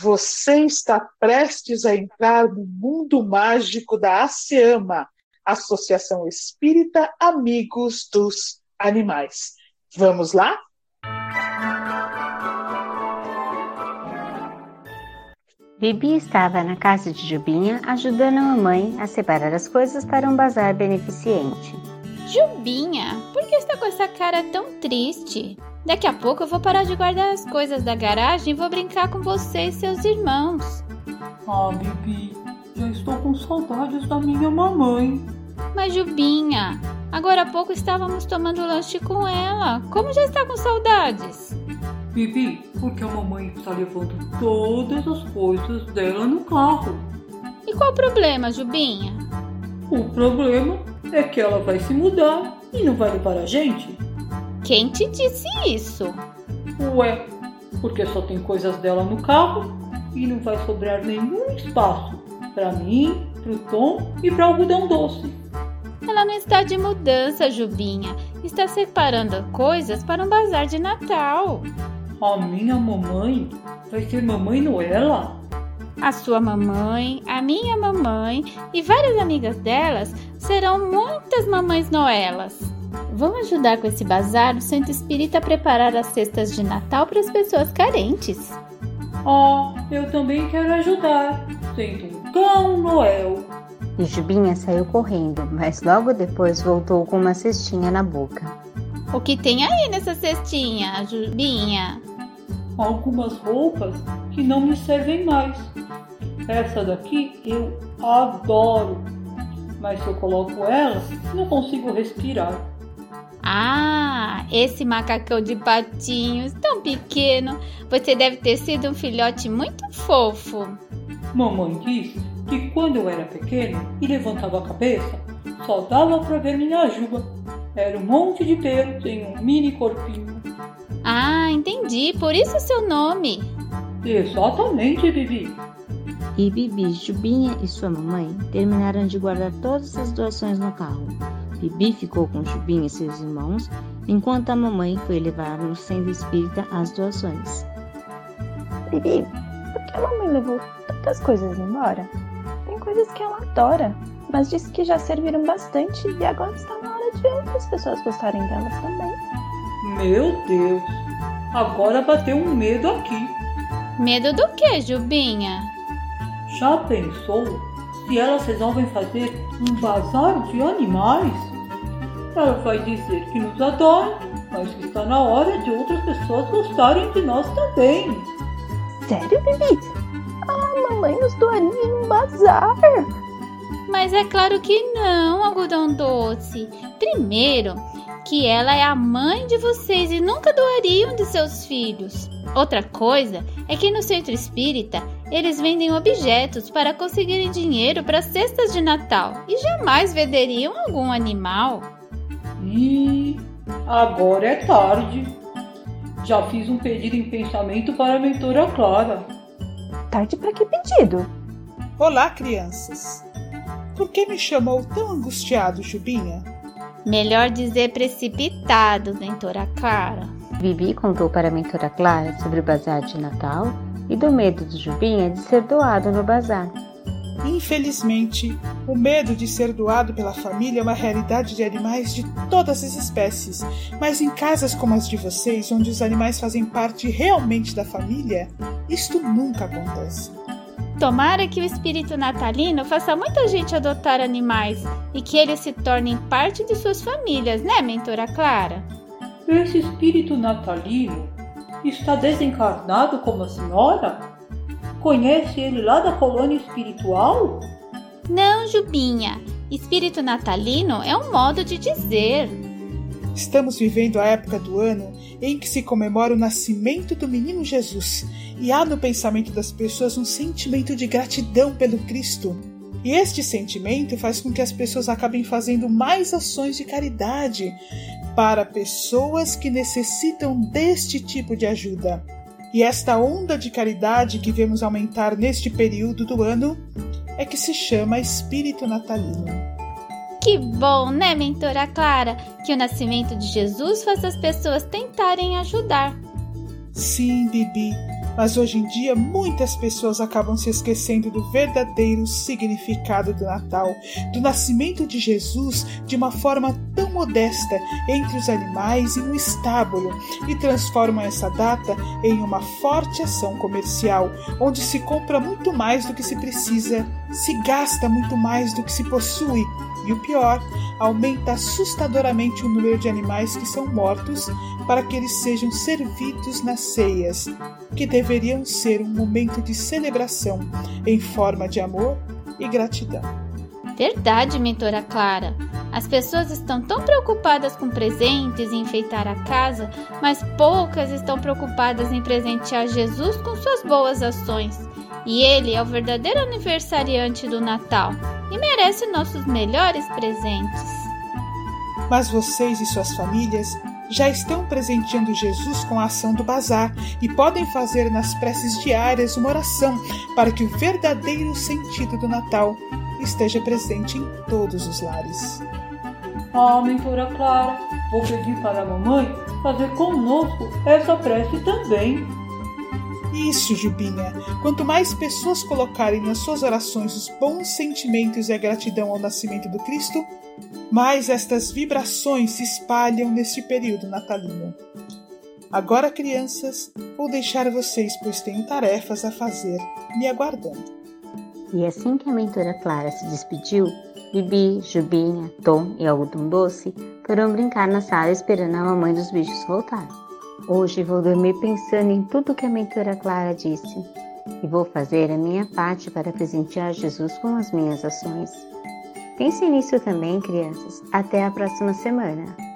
Você está prestes a entrar no mundo mágico da ASEAMA, Associação Espírita Amigos dos Animais. Vamos lá? Bibi estava na casa de Jubinha ajudando a mamãe a separar as coisas para um bazar beneficente. Jubinha, por que está com essa cara tão triste? Daqui a pouco eu vou parar de guardar as coisas da garagem e vou brincar com você e seus irmãos. Ah, Bibi, já estou com saudades da minha mamãe. Mas Jubinha, agora há pouco estávamos tomando lanche com ela. Como já está com saudades? Bibi, porque a mamãe está levando todas as coisas dela no carro. E qual o problema, Jubinha? O problema é que ela vai se mudar e não vai levar a gente. Quem te disse isso? Ué, porque só tem coisas dela no carro e não vai sobrar nenhum espaço para mim, pro Tom e para algodão doce. Ela não está de mudança, Jubinha. Está separando coisas para um bazar de Natal. A minha mamãe vai ser Mamãe Noela? A sua mamãe, a minha mamãe e várias amigas delas serão muitas mamães Noelas. Vão ajudar com esse bazar o Centro Espírita a preparar as cestas de Natal para as pessoas carentes. Oh, eu também quero ajudar. Sendo um cão Noel. E Jubinha saiu correndo, mas logo depois voltou com uma cestinha na boca. O que tem aí nessa cestinha, Jubinha? Algumas roupas que não me servem mais. Essa daqui eu adoro, mas se eu coloco ela, não consigo respirar. Ah, esse macacão de patinhos tão pequeno. Você deve ter sido um filhote muito fofo. Mamãe disse que quando eu era pequeno e levantava a cabeça, só dava para ver minha juba. Era um monte de pelo em um mini corpinho. Ah, entendi. Por isso seu nome. Exatamente, Bibi. E Bibi, Jubinha e sua mamãe terminaram de guardar todas as doações no carro. Bibi ficou com Jubinha e seus irmãos, enquanto a mamãe foi levar no centro espírita as doações. Bibi, por que a mamãe levou tantas coisas embora? Tem coisas que ela adora, mas disse que já serviram bastante e agora está na hora de outras pessoas gostarem delas também. Meu Deus, agora bateu um medo aqui. Medo do que, Jubinha? Já pensou se elas resolvem fazer um bazar de animais? Ela vai dizer que nos adora, mas que está na hora de outras pessoas gostarem de nós também. Sério, Bibi? A mamãe nos doaria em um bazar. Mas é claro que não, algodão doce. Primeiro, que ela é a mãe de vocês e nunca doariam de seus filhos. Outra coisa é que no centro espírita eles vendem objetos para conseguirem dinheiro para cestas de Natal e jamais venderiam algum animal. E agora é tarde. Já fiz um pedido em pensamento para a mentora Clara. Tarde para que pedido? Olá, crianças. Por que me chamou tão angustiado, Jubinha? Melhor dizer precipitado, mentora Clara. Bibi contou para a mentora Clara sobre o bazar de Natal e do medo de Jubinha de ser doado no bazar. Infelizmente, o medo de ser doado pela família é uma realidade de animais de todas as espécies, mas em casas como as de vocês, onde os animais fazem parte realmente da família, isto nunca acontece. Tomara que o espírito natalino faça muita gente adotar animais e que eles se tornem parte de suas famílias, né, mentora Clara? Esse espírito natalino está desencarnado como a senhora? Conhece ele lá da colônia espiritual? Não, Jubinha. Espírito natalino é um modo de dizer. Estamos vivendo a época do ano em que se comemora o nascimento do menino Jesus e há no pensamento das pessoas um sentimento de gratidão pelo Cristo. E este sentimento faz com que as pessoas acabem fazendo mais ações de caridade para pessoas que necessitam deste tipo de ajuda. E esta onda de caridade que vemos aumentar neste período do ano é que se chama espírito natalino. Que bom, né, mentora Clara, que o nascimento de Jesus faz as pessoas tentarem ajudar. Sim, Bibi, Mas hoje em dia, muitas pessoas acabam se esquecendo do verdadeiro significado do Natal, do nascimento de Jesus de uma forma tão modesta entre os animais e no estábulo, e transformam essa data em uma forte ação comercial, onde se compra muito mais do que se precisa, se gasta muito mais do que se possui e o pior, aumenta assustadoramente o número de animais que são mortos para que eles sejam servidos nas ceias, que deveriam ser um momento de celebração em forma de amor e gratidão. Verdade, mentora Clara. As pessoas estão tão preocupadas com presentes e enfeitar a casa, mas poucas estão preocupadas em presentear Jesus com suas boas ações. E ele é o verdadeiro aniversariante do Natal e merece nossos melhores presentes. Mas vocês e suas famílias já estão presenteando Jesus com a ação do bazar e podem fazer nas preces diárias uma oração para que o verdadeiro sentido do Natal esteja presente em todos os lares. Ah, mentora Clara, vou pedir para a mamãe fazer conosco essa prece também. Isso, Jubinha. Quanto mais pessoas colocarem nas suas orações os bons sentimentos e a gratidão ao nascimento do Cristo, mais estas vibrações se espalham neste período natalino. Agora, crianças, vou deixar vocês, pois tenho tarefas a fazer, me aguardando. E assim que a mentora Clara se despediu, Bibi, Jubinha, Tom e Algodão Doce foram brincar na sala esperando a mamãe dos bichos voltar. Hoje vou dormir pensando em tudo que a mentora Clara disse e vou fazer a minha parte para presentear Jesus com as minhas ações. Pense nisso também, crianças. Até a próxima semana.